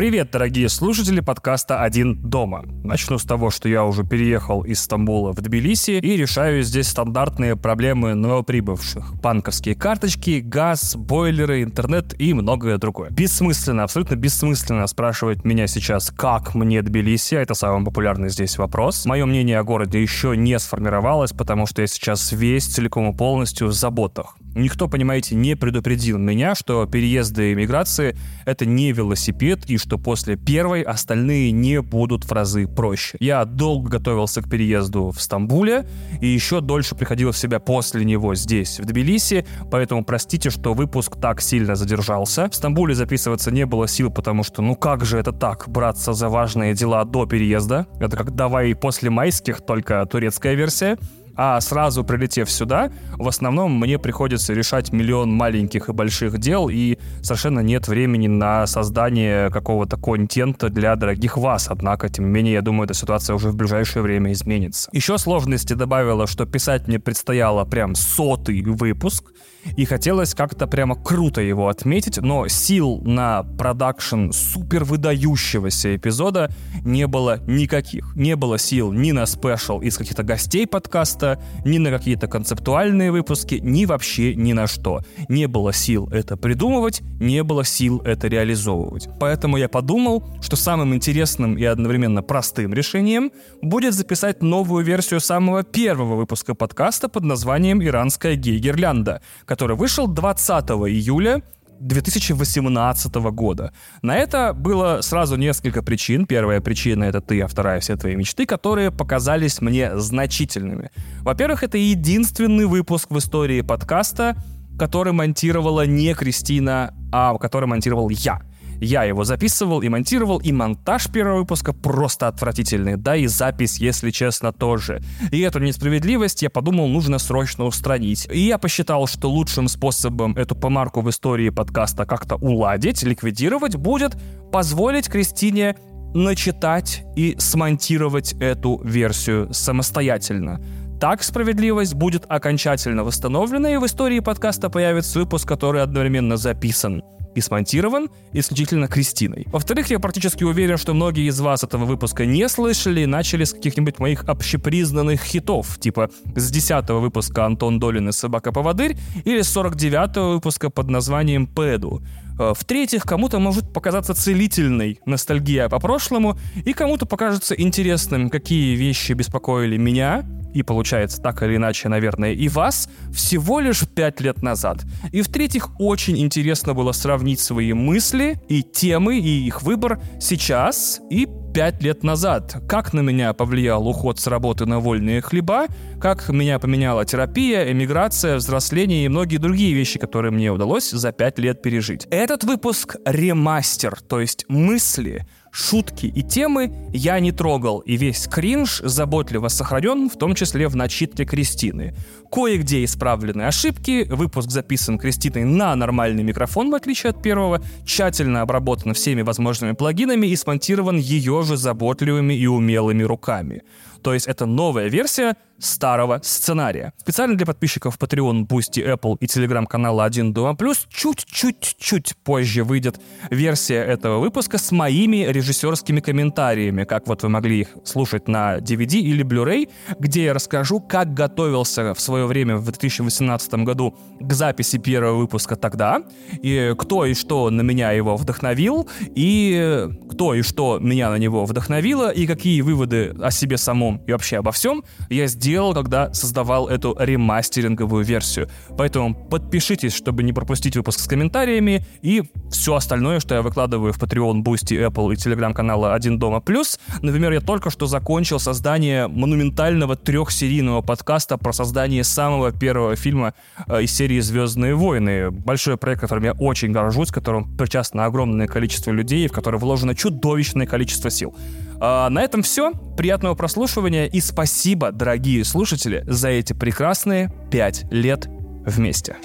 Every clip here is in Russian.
Привет, дорогие слушатели подкаста «Один дома». Начну с того, что я уже переехал из Стамбула в Тбилиси и решаю здесь стандартные проблемы новоприбывших. Банковские карточки, газ, бойлеры, интернет и многое другое. Бессмысленно, абсолютно бессмысленно спрашивать меня сейчас, как мне Тбилиси, это самый популярный здесь вопрос. Мое мнение о городе еще не сформировалось, потому что я сейчас весь целиком и полностью в заботах. Никто, понимаете, не предупредил меня, что переезды и миграции — это не велосипед, и что после первой остальные не будут в разы проще. Я долго готовился к переезду в Стамбуле, и еще дольше приходил в себя после него здесь, в Тбилиси, поэтому простите, что выпуск так сильно задержался. В Стамбуле записываться не было сил, потому что ну как же это так, браться за важные дела до переезда? Это как «давай после майских», только турецкая версия. А сразу прилетев сюда, в основном мне приходится решать миллион маленьких и больших дел, и совершенно нет времени на создание какого-то контента для дорогих вас. Однако, тем не менее, я думаю, эта ситуация уже в ближайшее время изменится. Еще сложности добавила, что писать мне предстояло прям сотый выпуск, и хотелось как-то прямо круто его отметить, но сил на продакшн супер выдающегося эпизода не было никаких. Не было сил ни на special из каких-то гостей подкаста, ни на какие-то концептуальные выпуски, ни вообще ни на что. Не было сил это придумывать, не было сил это реализовывать. Поэтому я подумал, что самым интересным и одновременно простым решением будет записать новую версию самого первого выпуска подкаста под названием «Иранская гей-гирлянда», который вышел 20 июля 2018 года. На это было сразу несколько причин. Первая причина — это ты, а вторая — все твои мечты, которые показались мне значительными. Во-первых, это единственный выпуск в истории подкаста, который монтировала не Кристина, а который монтировал я. Я его записывал и монтировал, и монтаж первого выпуска просто отвратительный, да и запись, если честно, тоже. И эту несправедливость я подумал, нужно срочно устранить. И я посчитал, что лучшим способом эту помарку в истории подкаста как-то уладить, ликвидировать, будет позволить Кристине начитать и смонтировать эту версию самостоятельно. Так справедливость будет окончательно восстановлена, и в истории подкаста появится выпуск, который одновременно записан и смонтирован исключительно Кристиной. Во-вторых, я практически уверен, что многие из вас этого выпуска не слышали и начали с каких-нибудь моих общепризнанных хитов, типа с 10 выпуска Антон Долин и Собака-поводырь или с 49 выпуска под названием «Пэду». Э, в-третьих, кому-то может показаться целительной ностальгия по прошлому, и кому-то покажется интересным, какие вещи беспокоили меня, и получается так или иначе, наверное, и вас, всего лишь пять лет назад. И в-третьих, очень интересно было сравнить свои мысли и темы, и их выбор сейчас и пять лет назад. Как на меня повлиял уход с работы на вольные хлеба, как меня поменяла терапия, эмиграция, взросление и многие другие вещи, которые мне удалось за пять лет пережить. Этот выпуск ремастер, то есть мысли, шутки и темы я не трогал, и весь кринж заботливо сохранен, в том числе в начитке Кристины. Кое-где исправлены ошибки, выпуск записан Кристиной на нормальный микрофон, в отличие от первого, тщательно обработан всеми возможными плагинами и смонтирован ее же заботливыми и умелыми руками. То есть это новая версия старого сценария. Специально для подписчиков Patreon, Boosty, Apple и телеграм-канала 1 Дома Плюс чуть-чуть-чуть позже выйдет версия этого выпуска с моими режиссерскими комментариями, как вот вы могли их слушать на DVD или Blu-ray, где я расскажу, как готовился в свое время в 2018 году к записи первого выпуска тогда, и кто и что на меня его вдохновил, и кто и что меня на него вдохновило, и какие выводы о себе самом и вообще обо всем я сделал, когда создавал эту ремастеринговую версию. Поэтому подпишитесь, чтобы не пропустить выпуск с комментариями и все остальное, что я выкладываю в Patreon, Boosty, Apple и телеграм-канала «Один дома плюс». Например, я только что закончил создание монументального трехсерийного подкаста про создание самого первого фильма э, из серии «Звездные войны». Большой проект, которым я очень горжусь, которым причастно огромное количество людей, в который вложено чудовищное количество сил. А, на этом все. Приятного прослушивания и спасибо, дорогие слушатели, за эти прекрасные пять лет вместе.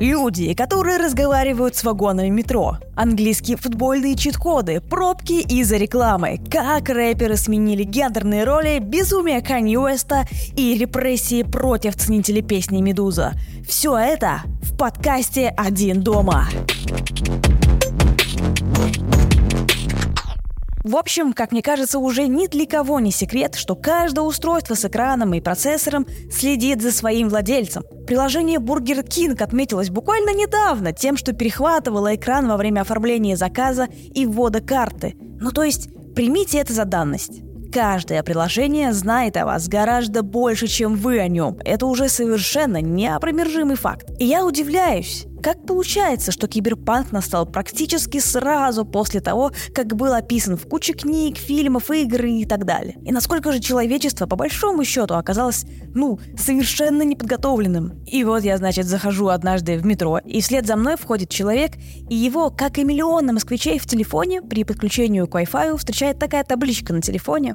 Люди, которые разговаривают с вагонами метро. Английские футбольные чит-коды, пробки из-за рекламы. Как рэперы сменили гендерные роли, безумие Канье Уэста и репрессии против ценителей песни «Медуза». Все это в подкасте «Один дома». В общем, как мне кажется, уже ни для кого не секрет, что каждое устройство с экраном и процессором следит за своим владельцем. Приложение Burger King отметилось буквально недавно тем, что перехватывало экран во время оформления заказа и ввода карты. Ну то есть, примите это за данность. Каждое приложение знает о вас гораздо больше, чем вы о нем. Это уже совершенно неопровержимый факт. И я удивляюсь, как получается, что киберпанк настал практически сразу после того, как был описан в куче книг, фильмов, игр и так далее? И насколько же человечество, по большому счету, оказалось, ну, совершенно неподготовленным? И вот я, значит, захожу однажды в метро, и вслед за мной входит человек, и его, как и миллионы москвичей в телефоне, при подключении к Wi-Fi встречает такая табличка на телефоне,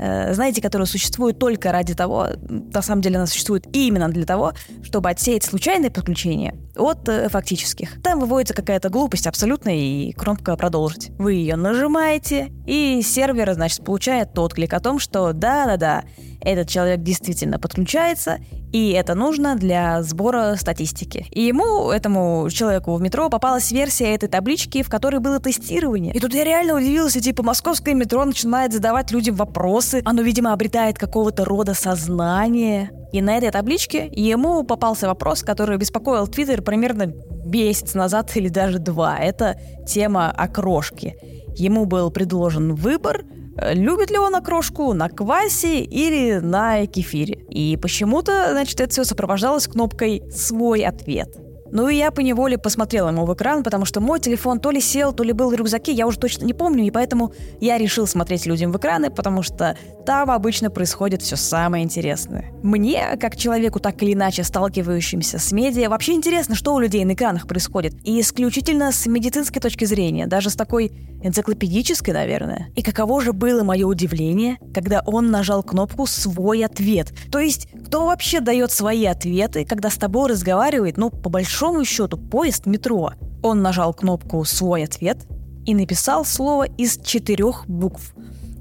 знаете, которая существует только ради того, на самом деле она существует именно для того, чтобы отсеять случайные подключения от э, фактических. Там выводится какая-то глупость абсолютно и кнопка «Продолжить». Вы ее нажимаете, и сервер, значит, получает отклик о том, что да-да-да, этот человек действительно подключается, и это нужно для сбора статистики. И ему, этому человеку в метро, попалась версия этой таблички, в которой было тестирование. И тут я реально удивилась, типа московское метро начинает задавать людям вопросы. Оно, видимо, обретает какого-то рода сознание. И на этой табличке ему попался вопрос, который беспокоил Твиттер примерно месяц назад или даже два. Это тема окрошки. Ему был предложен выбор — любит ли он окрошку на квасе или на кефире. И почему-то, значит, это все сопровождалось кнопкой «Свой ответ». Ну и я поневоле посмотрела ему в экран, потому что мой телефон то ли сел, то ли был в рюкзаке, я уже точно не помню, и поэтому я решил смотреть людям в экраны, потому что там обычно происходит все самое интересное. Мне, как человеку так или иначе сталкивающимся с медиа, вообще интересно, что у людей на экранах происходит. И исключительно с медицинской точки зрения, даже с такой энциклопедической, наверное. И каково же было мое удивление, когда он нажал кнопку «Свой ответ». То есть, кто вообще дает свои ответы, когда с тобой разговаривает, ну, по большому счету, поезд метро? Он нажал кнопку «Свой ответ» и написал слово из четырех букв.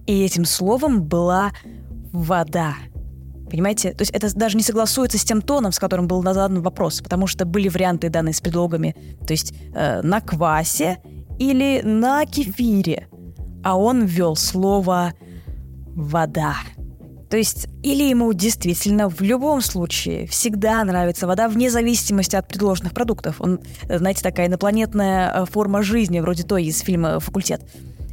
И этим словом была «вода». Понимаете? То есть это даже не согласуется с тем тоном, с которым был задан вопрос, потому что были варианты данные с предлогами, то есть э, на квасе или на кефире. А он ввел слово «вода». То есть, или ему действительно в любом случае всегда нравится вода, вне зависимости от предложенных продуктов. Он, знаете, такая инопланетная э, форма жизни, вроде той из фильма «Факультет»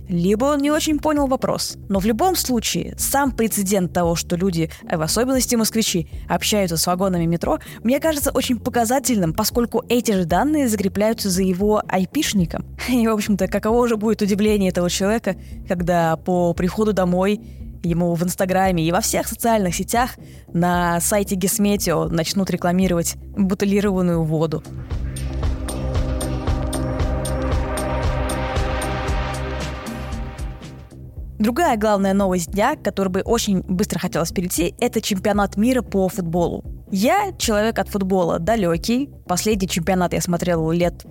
либо он не очень понял вопрос. Но в любом случае, сам прецедент того, что люди, э, в особенности москвичи, общаются с вагонами метро, мне кажется очень показательным, поскольку эти же данные закрепляются за его айпишником. И, в общем-то, каково же будет удивление этого человека, когда по приходу домой ему в Инстаграме и во всех социальных сетях на сайте Гесметио начнут рекламировать бутылированную воду. Другая главная новость дня, к которой бы очень быстро хотелось перейти, это чемпионат мира по футболу. Я человек от футбола далекий. Последний чемпионат я смотрел лет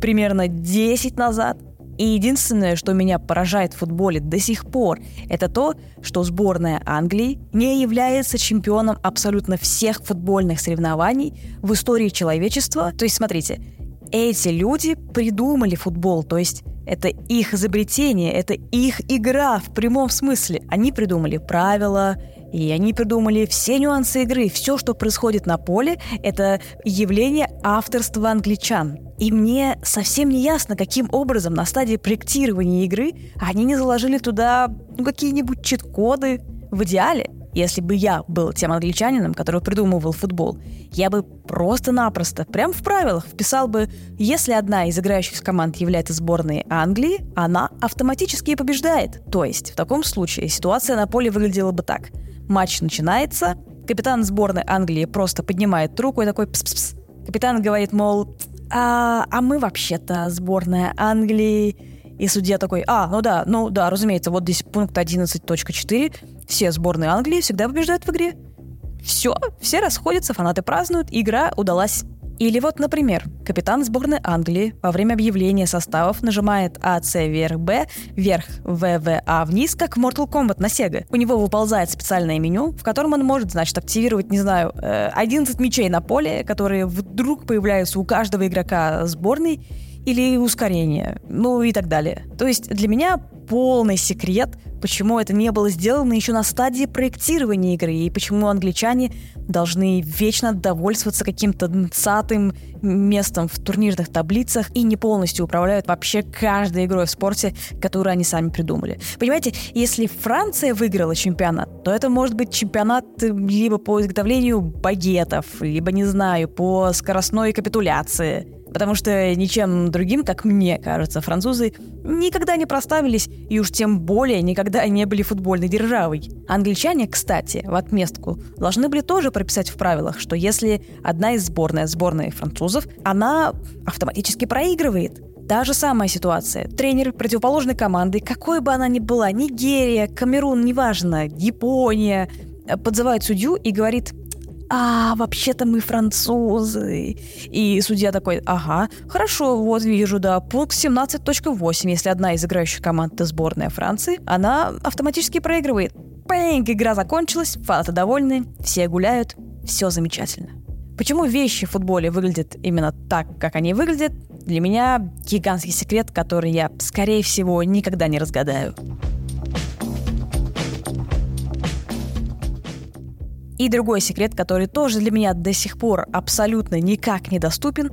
примерно 10 назад. И единственное, что меня поражает в футболе до сих пор, это то, что сборная Англии не является чемпионом абсолютно всех футбольных соревнований в истории человечества. То есть, смотрите, эти люди придумали футбол, то есть это их изобретение, это их игра в прямом смысле. Они придумали правила, и они придумали все нюансы игры. Все, что происходит на поле, это явление авторства англичан. И мне совсем не ясно, каким образом на стадии проектирования игры они не заложили туда ну, какие-нибудь чит-коды. В идеале если бы я был тем англичанином, который придумывал футбол, я бы просто-напросто, прям в правилах, вписал бы, если одна из играющих команд является сборной Англии, она автоматически побеждает. То есть, в таком случае ситуация на поле выглядела бы так. Матч начинается, капитан сборной Англии просто поднимает руку и такой пс-пс-пс. Капитан говорит, мол, а, а мы вообще-то сборная Англии. И судья такой, а, ну да, ну да, разумеется, вот здесь пункт 11.4, все сборные Англии всегда побеждают в игре. Все, все расходятся, фанаты празднуют, игра удалась. Или вот, например, капитан сборной Англии во время объявления составов нажимает АЦ вверх Б, вверх ВВА вниз, как в Mortal Kombat на Sega. У него выползает специальное меню, в котором он может, значит, активировать, не знаю, 11 э, мечей на поле, которые вдруг появляются у каждого игрока сборной, или ускорение, ну и так далее. То есть для меня полный секрет, почему это не было сделано еще на стадии проектирования игры, и почему англичане должны вечно довольствоваться каким-то цатым местом в турнирных таблицах и не полностью управляют вообще каждой игрой в спорте, которую они сами придумали. Понимаете, если Франция выиграла чемпионат, то это может быть чемпионат либо по изготовлению багетов, либо, не знаю, по скоростной капитуляции Потому что ничем другим, как мне кажется, французы никогда не проставились и уж тем более никогда не были футбольной державой. Англичане, кстати, в отместку, должны были тоже прописать в правилах, что если одна из сборной сборной французов, она автоматически проигрывает. Та же самая ситуация. Тренер противоположной команды, какой бы она ни была, Нигерия, Камерун, неважно, Япония, подзывает судью и говорит, а, вообще-то мы французы. И судья такой, ага, хорошо, вот вижу, да, пункт 17.8, если одна из играющих команд это сборная Франции, она автоматически проигрывает. Пэнк, игра закончилась, фанаты довольны, все гуляют, все замечательно. Почему вещи в футболе выглядят именно так, как они выглядят, для меня гигантский секрет, который я, скорее всего, никогда не разгадаю. И другой секрет, который тоже для меня до сих пор абсолютно никак недоступен,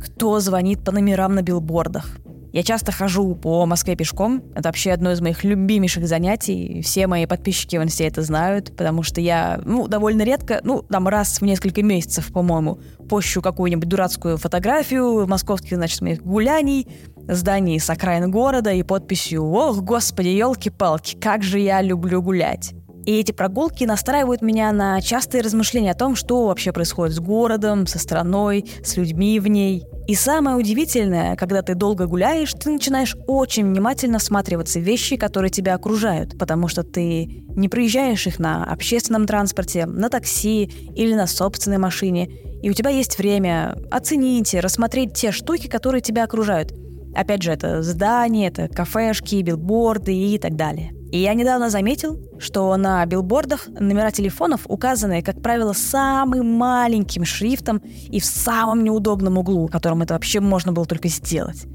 кто звонит по номерам на билбордах. Я часто хожу по Москве пешком. Это вообще одно из моих любимейших занятий. Все мои подписчики в инсте это знают, потому что я, ну, довольно редко, ну, там раз в несколько месяцев, по-моему, пощу какую-нибудь дурацкую фотографию московских, значит, моих гуляний, зданий с окраин города и подписью «Ох, господи, елки-палки, как же я люблю гулять». И эти прогулки настраивают меня на частые размышления о том, что вообще происходит с городом, со страной, с людьми в ней. И самое удивительное, когда ты долго гуляешь, ты начинаешь очень внимательно всматриваться в вещи, которые тебя окружают, потому что ты не проезжаешь их на общественном транспорте, на такси или на собственной машине, и у тебя есть время оценить рассмотреть те штуки, которые тебя окружают. Опять же, это здания, это кафешки, билборды и так далее. И я недавно заметил, что на билбордах номера телефонов указаны, как правило, самым маленьким шрифтом и в самом неудобном углу, которым это вообще можно было только сделать.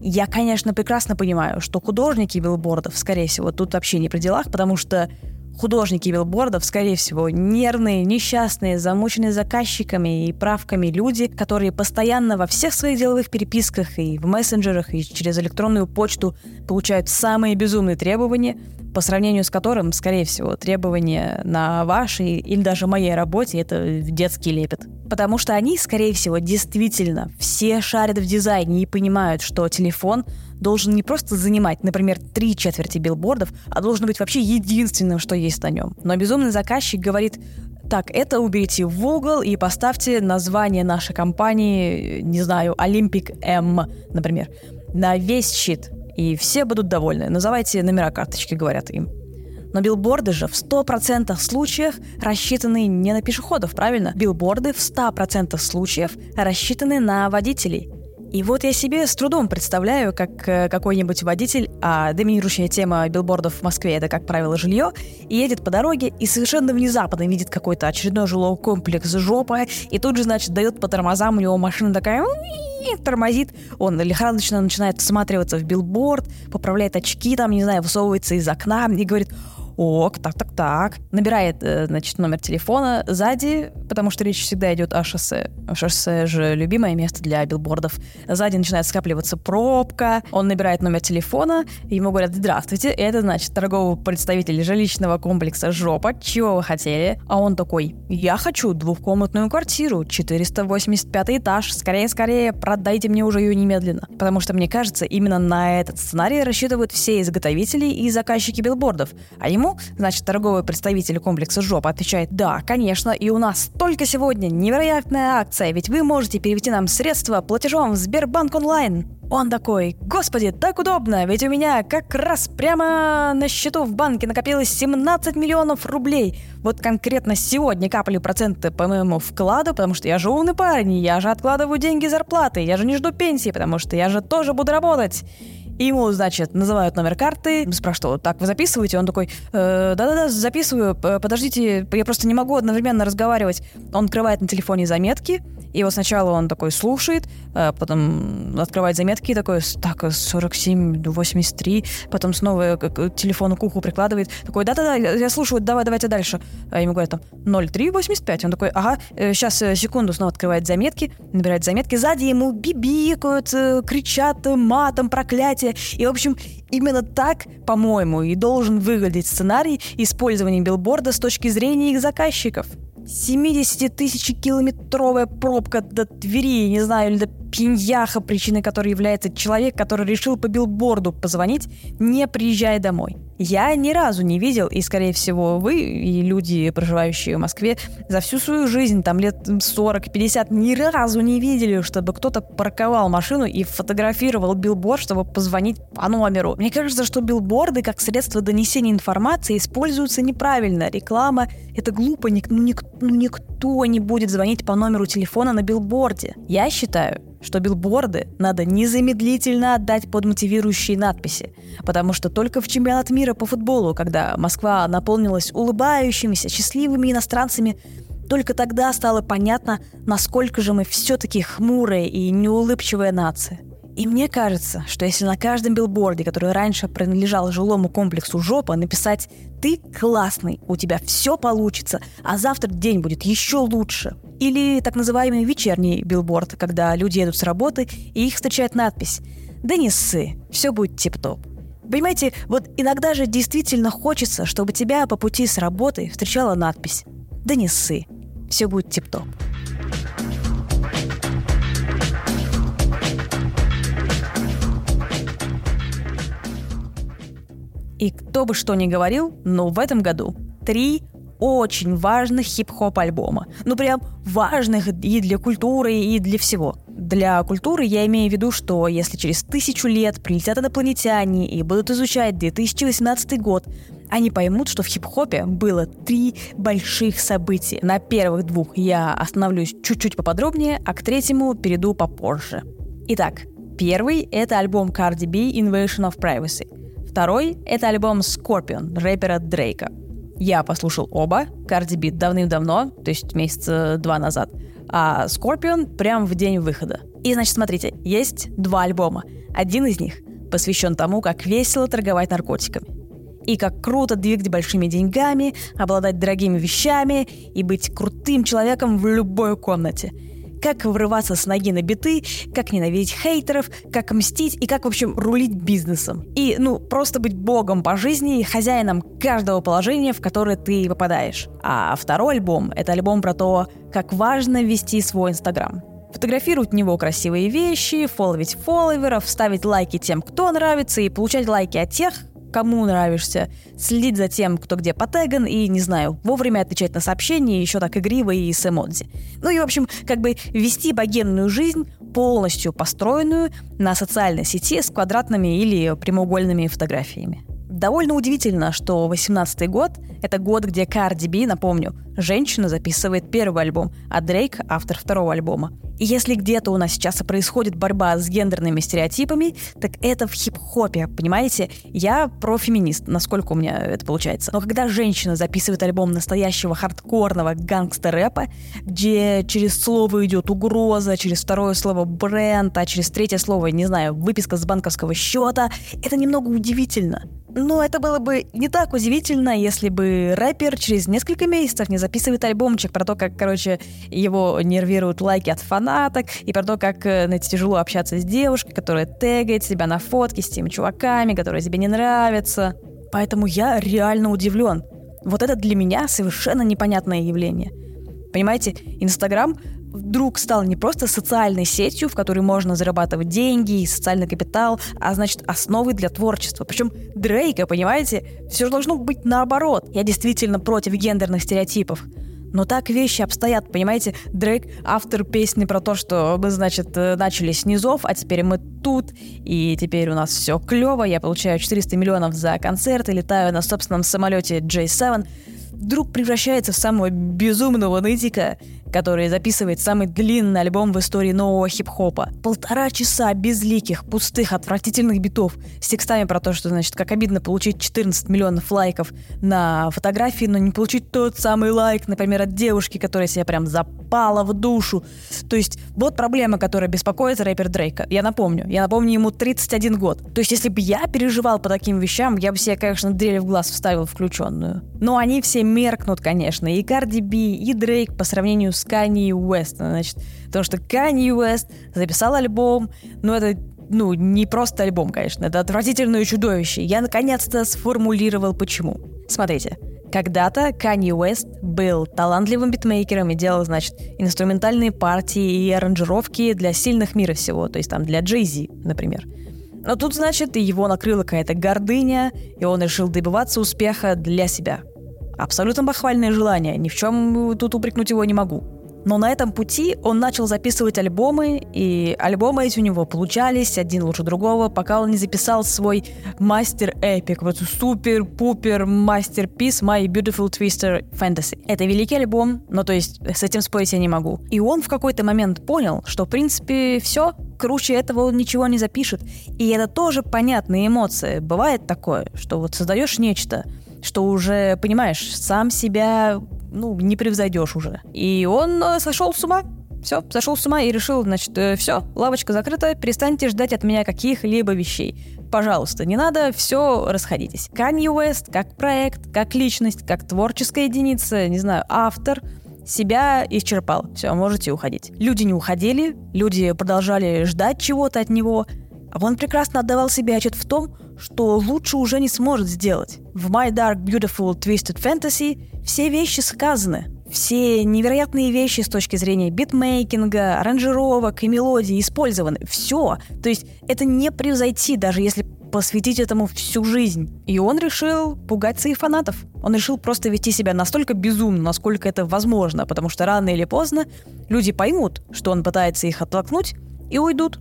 Я, конечно, прекрасно понимаю, что художники билбордов, скорее всего, тут вообще не при делах, потому что Художники билбордов, скорее всего, нервные, несчастные, замученные заказчиками и правками люди, которые постоянно во всех своих деловых переписках и в мессенджерах, и через электронную почту получают самые безумные требования, по сравнению с которым, скорее всего, требования на вашей или даже моей работе — это детский лепет. Потому что они, скорее всего, действительно все шарят в дизайне и понимают, что телефон должен не просто занимать, например, три четверти билбордов, а должен быть вообще единственным, что есть на нем. Но безумный заказчик говорит, так, это уберите в угол и поставьте название нашей компании, не знаю, Olympic M, например, на весь щит. И все будут довольны. Называйте номера карточки, говорят им. Но билборды же в 100% случаях рассчитаны не на пешеходов, правильно? Билборды в 100% случаев рассчитаны на водителей. И вот я себе с трудом представляю, как э, какой-нибудь водитель, а доминирующая тема билбордов в Москве — это, как правило, жилье, едет по дороге и совершенно внезапно видит какой-то очередной жилой комплекс жопа, и тут же, значит, дает по тормозам, у него машина такая тормозит, он лихорадочно начинает всматриваться в билборд, поправляет очки, там, не знаю, высовывается из окна и говорит, ок, так, так, так. Набирает, э, значит, номер телефона сзади, потому что речь всегда идет о шоссе. Шоссе же любимое место для билбордов. Сзади начинает скапливаться пробка, он набирает номер телефона, ему говорят, здравствуйте, это, значит, торговый представитель жилищного комплекса «Жопа», чего вы хотели? А он такой, я хочу двухкомнатную квартиру, 485 этаж, скорее-скорее, продайте мне уже ее немедленно. Потому что, мне кажется, именно на этот сценарий рассчитывают все изготовители и заказчики билбордов, а ему Значит, торговый представитель комплекса ЖОП отвечает, да, конечно, и у нас только сегодня невероятная акция, ведь вы можете перевести нам средства платежом в Сбербанк онлайн. Он такой, господи, так удобно, ведь у меня как раз прямо на счету в банке накопилось 17 миллионов рублей. Вот конкретно сегодня капали проценты по моему вкладу, потому что я же умный парень, я же откладываю деньги зарплаты, я же не жду пенсии, потому что я же тоже буду работать. И ему, значит, называют номер карты, спрашивают, так, вы записываете? Он такой, «Э, да-да-да, записываю, подождите, я просто не могу одновременно разговаривать. Он открывает на телефоне заметки, и вот сначала он такой слушает, а потом открывает заметки и такой, так, 47, 83, потом снова к телефону к уху прикладывает, такой, да-да-да, я слушаю, давай, давайте дальше. А ему говорят там 0385, он такой, ага, сейчас, э, э, секунду, снова открывает заметки, набирает заметки, сзади ему бибикают, э, кричат матом, проклятие. И, в общем, именно так, по-моему, и должен выглядеть сценарий использования билборда с точки зрения их заказчиков. 70-тысячекилометровая пробка до Твери, не знаю, или до Пиньяха, причиной которой является человек, который решил по билборду позвонить, не приезжая домой. Я ни разу не видел, и, скорее всего, вы и люди, проживающие в Москве, за всю свою жизнь, там лет 40-50, ни разу не видели, чтобы кто-то парковал машину и фотографировал билборд, чтобы позвонить по номеру. Мне кажется, что билборды как средство донесения информации используются неправильно. Реклама — это глупо, ник- ну, ник- ну, никто не будет звонить по номеру телефона на билборде. Я считаю, что билборды надо незамедлительно отдать под мотивирующие надписи, потому что только в чемпионат мира по футболу, когда Москва наполнилась улыбающимися, счастливыми иностранцами, только тогда стало понятно, насколько же мы все-таки хмурая и неулыбчивая нация. И мне кажется, что если на каждом билборде, который раньше принадлежал жилому комплексу жопа, написать «Ты классный, у тебя все получится, а завтра день будет еще лучше», или так называемый вечерний билборд, когда люди едут с работы и их встречает надпись «Да не ссы, все будет тип-топ». Понимаете, вот иногда же действительно хочется, чтобы тебя по пути с работы встречала надпись «Да не ссы, все будет тип-топ». И кто бы что ни говорил, но в этом году три очень важных хип-хоп альбома. Ну, прям важных и для культуры, и для всего. Для культуры я имею в виду, что если через тысячу лет прилетят инопланетяне и будут изучать 2018 год, они поймут, что в хип-хопе было три больших события. На первых двух я остановлюсь чуть-чуть поподробнее, а к третьему перейду попозже. Итак, первый — это альбом Cardi B «Invasion of Privacy». Второй — это альбом Scorpion рэпера Дрейка. Я послушал оба, Cardi B давным-давно, то есть месяца два назад, а Scorpion прям в день выхода. И, значит, смотрите, есть два альбома. Один из них посвящен тому, как весело торговать наркотиками. И как круто двигать большими деньгами, обладать дорогими вещами и быть крутым человеком в любой комнате – как врываться с ноги на биты, как ненавидеть хейтеров, как мстить и как, в общем, рулить бизнесом. И, ну, просто быть богом по жизни и хозяином каждого положения, в которое ты попадаешь. А второй альбом — это альбом про то, как важно вести свой Инстаграм. Фотографировать в него красивые вещи, фолловить фолловеров, ставить лайки тем, кто нравится, и получать лайки от тех, кому нравишься, следить за тем, кто где потеган, и, не знаю, вовремя отвечать на сообщения, еще так игриво и с эмодзи. Ну и, в общем, как бы вести богемную жизнь, полностью построенную на социальной сети с квадратными или прямоугольными фотографиями. Довольно удивительно, что 18 год — это год, где Cardi B, напомню, женщина записывает первый альбом, а Дрейк — автор второго альбома. И если где-то у нас сейчас и происходит борьба с гендерными стереотипами, так это в хип-хопе, понимаете? Я профеминист, насколько у меня это получается. Но когда женщина записывает альбом настоящего хардкорного гангстер-рэпа, где через слово идет угроза, через второе слово бренд, а через третье слово, не знаю, выписка с банковского счета, это немного удивительно. Но это было бы не так удивительно, если бы рэпер через несколько месяцев не записывает альбомчик про то, как, короче, его нервируют лайки от фанаток, и про то, как, э, знаете, тяжело общаться с девушкой, которая тегает себя на фотке с теми чуваками, которые тебе не нравятся. Поэтому я реально удивлен. Вот это для меня совершенно непонятное явление. Понимаете, Инстаграм вдруг стал не просто социальной сетью, в которой можно зарабатывать деньги и социальный капитал, а значит основой для творчества. Причем Дрейка, понимаете, все должно быть наоборот. Я действительно против гендерных стереотипов. Но так вещи обстоят, понимаете? Дрейк — автор песни про то, что мы, значит, э, начали с низов, а теперь мы тут, и теперь у нас все клево, я получаю 400 миллионов за концерт и летаю на собственном самолете J7 вдруг превращается в самого безумного нытика, который записывает самый длинный альбом в истории нового хип-хопа. Полтора часа безликих, пустых, отвратительных битов с текстами про то, что, значит, как обидно получить 14 миллионов лайков на фотографии, но не получить тот самый лайк, например, от девушки, которая себя прям запала в душу. То есть вот проблема, которая беспокоит рэпер Дрейка. Я напомню, я напомню ему 31 год. То есть если бы я переживал по таким вещам, я бы себе, конечно, дрель в глаз вставил включенную. Но они все меркнут, конечно. И Карди Би, и Дрейк по сравнению с с Канье Уэстом, значит, потому что Канье Уэст записал альбом, ну, это ну, не просто альбом, конечно, это отвратительное чудовище. Я наконец-то сформулировал почему. Смотрите, когда-то Канье Уэст был талантливым битмейкером и делал, значит, инструментальные партии и аранжировки для сильных мира всего, то есть там для Джей например. Но тут, значит, его накрыла какая-то гордыня, и он решил добиваться успеха для себя. Абсолютно похвальное желание, ни в чем тут упрекнуть его не могу. Но на этом пути он начал записывать альбомы, и альбомы эти у него получались один лучше другого, пока он не записал свой мастер-эпик, вот супер-пупер мастер-пис My Beautiful Twister Fantasy. Это великий альбом, но то есть с этим спорить я не могу. И он в какой-то момент понял, что в принципе все, круче этого он ничего не запишет. И это тоже понятные эмоции. Бывает такое, что вот создаешь нечто, что уже, понимаешь, сам себя, ну, не превзойдешь уже. И он э, сошел с ума. Все, сошел с ума и решил, значит, э, все, лавочка закрыта, перестаньте ждать от меня каких-либо вещей. Пожалуйста, не надо, все, расходитесь. Канье Уэст как проект, как личность, как творческая единица, не знаю, автор, себя исчерпал. Все, можете уходить. Люди не уходили, люди продолжали ждать чего-то от него, он прекрасно отдавал себе отчет в том, что лучше уже не сможет сделать. В My Dark Beautiful Twisted Fantasy все вещи сказаны. Все невероятные вещи с точки зрения битмейкинга, аранжировок и мелодий использованы. Все. То есть это не превзойти, даже если посвятить этому всю жизнь. И он решил пугать своих фанатов. Он решил просто вести себя настолько безумно, насколько это возможно, потому что рано или поздно люди поймут, что он пытается их оттолкнуть, и уйдут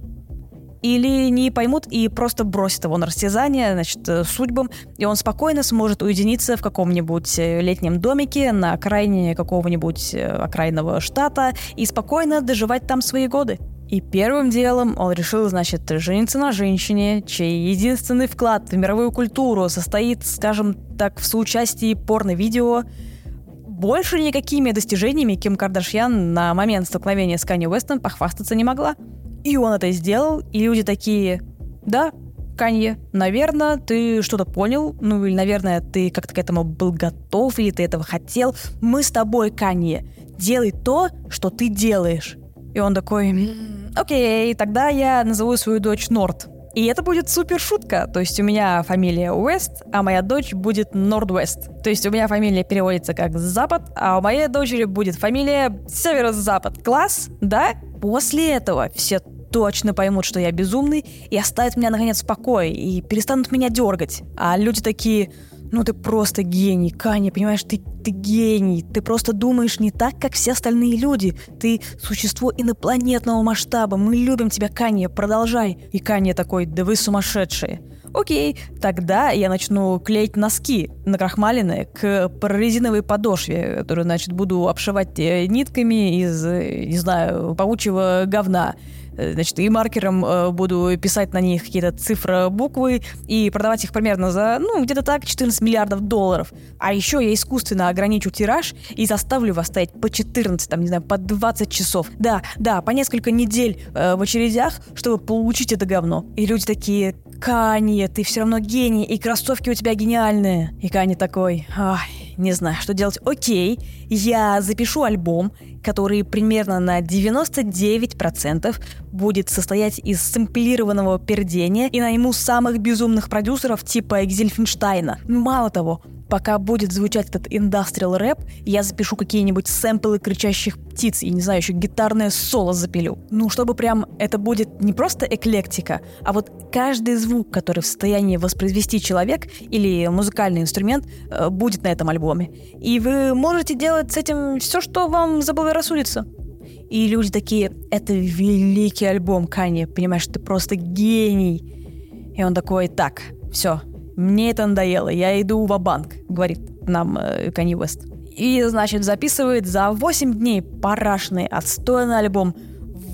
или не поймут и просто бросят его на растязание, значит, э, судьбам, и он спокойно сможет уединиться в каком-нибудь э, летнем домике на окраине какого-нибудь э, окраинного штата и спокойно доживать там свои годы. И первым делом он решил, значит, жениться на женщине, чей единственный вклад в мировую культуру состоит, скажем так, в соучастии порно-видео. Больше никакими достижениями Ким Кардашьян на момент столкновения с Канни Уэстом похвастаться не могла. И он это сделал, и люди такие, да, Канье, наверное, ты что-то понял, ну или, наверное, ты как-то к этому был готов, или ты этого хотел. Мы с тобой, Канье, делай то, что ты делаешь. И он такой, окей, тогда я назову свою дочь Норт. И это будет супер шутка. То есть у меня фамилия Уэст, а моя дочь будет Нордвест. То есть у меня фамилия переводится как Запад, а у моей дочери будет фамилия Северо-Запад. Класс, да? После этого все точно поймут, что я безумный, и оставят меня, наконец, в покое, и перестанут меня дергать. А люди такие, ну ты просто гений, Каня, понимаешь, ты, ты гений, ты просто думаешь не так, как все остальные люди, ты существо инопланетного масштаба, мы любим тебя, Каня, продолжай. И Каня такой, да вы сумасшедшие. Окей, тогда я начну клеить носки на накрахмаленные к прорезиновой подошве, которую, значит, буду обшивать э, нитками из, э, не знаю, паучьего говна. Э, значит, и маркером э, буду писать на них какие-то цифры, буквы и продавать их примерно за, ну, где-то так, 14 миллиардов долларов. А еще я искусственно ограничу тираж и заставлю вас стоять по 14, там, не знаю, по 20 часов. Да, да, по несколько недель э, в очередях, чтобы получить это говно. И люди такие, Канье, ты все равно гений, и кроссовки у тебя гениальные. И Канье такой, ай, не знаю, что делать. Окей, я запишу альбом, который примерно на 99% будет состоять из сэмплированного пердения и найму самых безумных продюсеров типа Экзельфенштайна. Мало того, пока будет звучать этот индастриал рэп, я запишу какие-нибудь сэмплы кричащих птиц и, не знаю, еще гитарное соло запилю. Ну, чтобы прям это будет не просто эклектика, а вот каждый звук, который в состоянии воспроизвести человек или музыкальный инструмент, э, будет на этом альбоме. И вы можете делать с этим все, что вам заблагорассудится. И люди такие, это великий альбом, Кани, понимаешь, ты просто гений. И он такой, так, все, мне это надоело, я иду в банк говорит нам э, Канни Уэст. И, значит, записывает за 8 дней парашный, отстойный альбом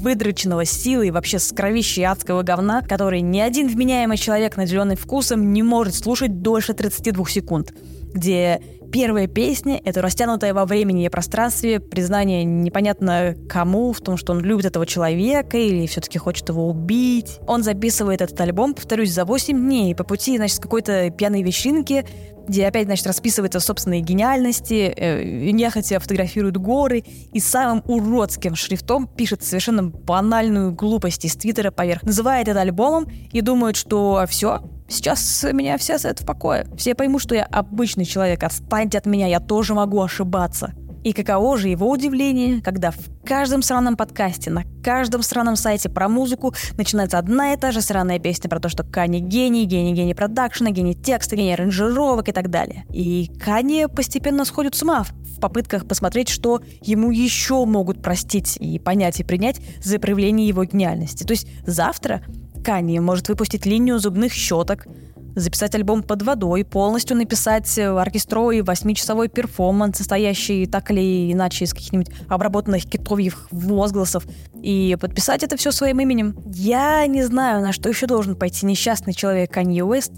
выдроченного силы и вообще с кровищей адского говна, который ни один вменяемый человек, наделенный вкусом, не может слушать дольше 32 секунд, где Первая песня — это растянутое во времени и пространстве признание непонятно кому в том, что он любит этого человека или все-таки хочет его убить. Он записывает этот альбом, повторюсь, за 8 дней по пути, значит, с какой-то пьяной вечеринки, где опять, значит, расписывается собственные гениальности, э, нехотя фотографирует горы и самым уродским шрифтом пишет совершенно банальную глупость из Твиттера поверх. Называет это альбомом и думает, что все, Сейчас меня все оставят в покое. Все поймут, что я обычный человек. Отстаньте от меня, я тоже могу ошибаться. И каково же его удивление, когда в каждом сраном подкасте, на каждом сраном сайте про музыку начинается одна и та же сраная песня про то, что Кани гений, гений, гений продакшена, гений текста, гений аранжировок и так далее. И Кани постепенно сходит с ума в попытках посмотреть, что ему еще могут простить и понять и принять за проявление его гениальности. То есть завтра Канье может выпустить линию зубных щеток, записать альбом под водой, полностью написать оркестровый восьмичасовой перформанс, состоящий так или иначе из каких-нибудь обработанных китовьих возгласов, и подписать это все своим именем. Я не знаю, на что еще должен пойти несчастный человек Канье Уэст,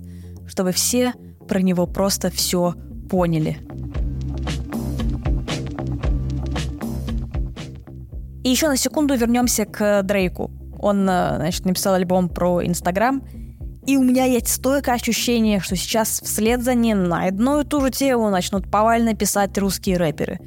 чтобы все про него просто все поняли. И еще на секунду вернемся к Дрейку. Он, э, значит, написал альбом про Инстаграм, и у меня есть стойкое ощущение, что сейчас вслед за ним на одну и ту же тему начнут повально писать русские рэперы.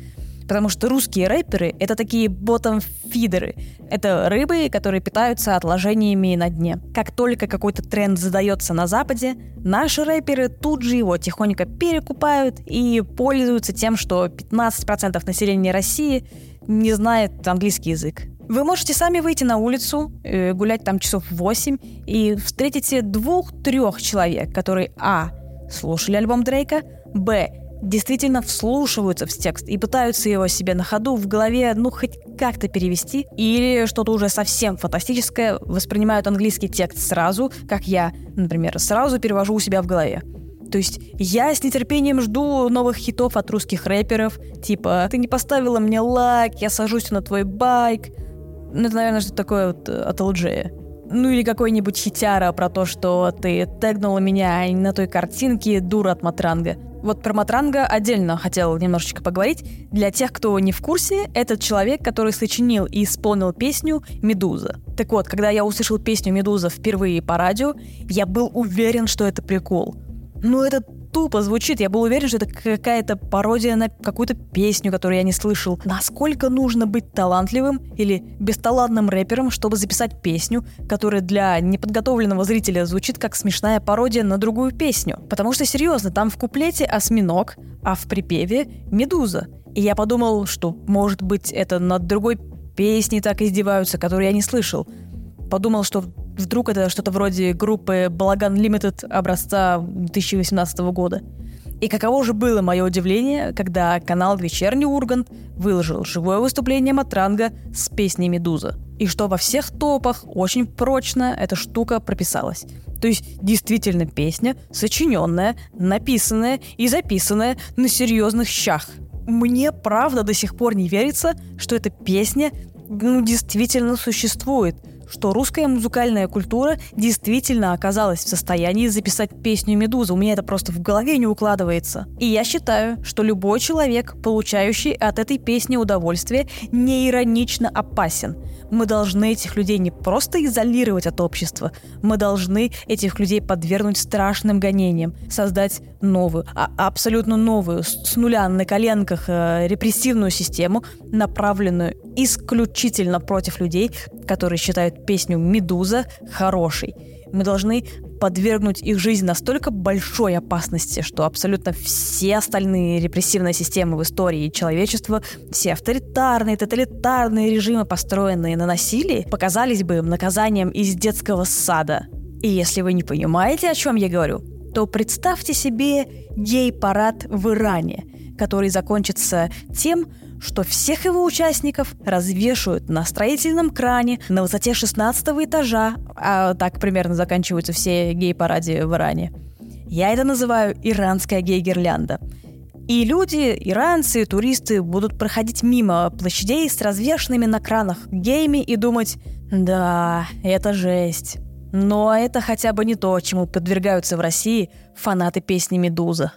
Потому что русские рэперы — это такие ботом-фидеры. Это рыбы, которые питаются отложениями на дне. Как только какой-то тренд задается на Западе, наши рэперы тут же его тихонько перекупают и пользуются тем, что 15% населения России не знает английский язык. Вы можете сами выйти на улицу, э, гулять там часов 8, и встретите двух-трех человек, которые а. слушали альбом Дрейка, б. действительно вслушиваются в текст и пытаются его себе на ходу в голове, ну, хоть как-то перевести, или что-то уже совсем фантастическое, воспринимают английский текст сразу, как я, например, сразу перевожу у себя в голове. То есть я с нетерпением жду новых хитов от русских рэперов, типа «Ты не поставила мне лайк, я сажусь на твой байк», ну, это, наверное, что-то такое вот э, от LG. Ну или какой-нибудь хитяра про то, что ты тегнула меня на той картинке, дура от Матранга. Вот про Матранга отдельно хотел немножечко поговорить. Для тех, кто не в курсе, этот человек, который сочинил и исполнил песню «Медуза». Так вот, когда я услышал песню «Медуза» впервые по радио, я был уверен, что это прикол. Ну, это тупо звучит. Я был уверен, что это какая-то пародия на какую-то песню, которую я не слышал. Насколько нужно быть талантливым или бесталантным рэпером, чтобы записать песню, которая для неподготовленного зрителя звучит как смешная пародия на другую песню? Потому что, серьезно, там в куплете осьминог, а в припеве медуза. И я подумал, что, может быть, это над другой песней так издеваются, которую я не слышал. Подумал, что Вдруг это что-то вроде группы Балаган Limited образца 2018 года. И каково же было мое удивление, когда канал «Вечерний Ургант» выложил живое выступление Матранга с песней «Медуза». И что во всех топах очень прочно эта штука прописалась. То есть действительно песня, сочиненная, написанная и записанная на серьезных щах. Мне правда до сих пор не верится, что эта песня ну, действительно существует – что русская музыкальная культура действительно оказалась в состоянии записать песню «Медуза». У меня это просто в голове не укладывается. И я считаю, что любой человек, получающий от этой песни удовольствие, не иронично опасен. Мы должны этих людей не просто изолировать от общества, мы должны этих людей подвергнуть страшным гонениям, создать новую, а абсолютно новую, с нуля на коленках э, репрессивную систему, направленную исключительно против людей, которые считают песню «Медуза» хорошей. Мы должны подвергнуть их жизнь настолько большой опасности, что абсолютно все остальные репрессивные системы в истории человечества, все авторитарные, тоталитарные режимы, построенные на насилии, показались бы им наказанием из детского сада. И если вы не понимаете, о чем я говорю, то представьте себе гей-парад в Иране, который закончится тем, что всех его участников развешивают на строительном кране на высоте 16 этажа, а так примерно заканчиваются все гей-параде в Иране. Я это называю иранская гей-гирлянда. И люди, иранцы, туристы будут проходить мимо площадей с развешенными на кранах геями и думать «Да, это жесть». Но это хотя бы не то, чему подвергаются в России фанаты песни «Медуза».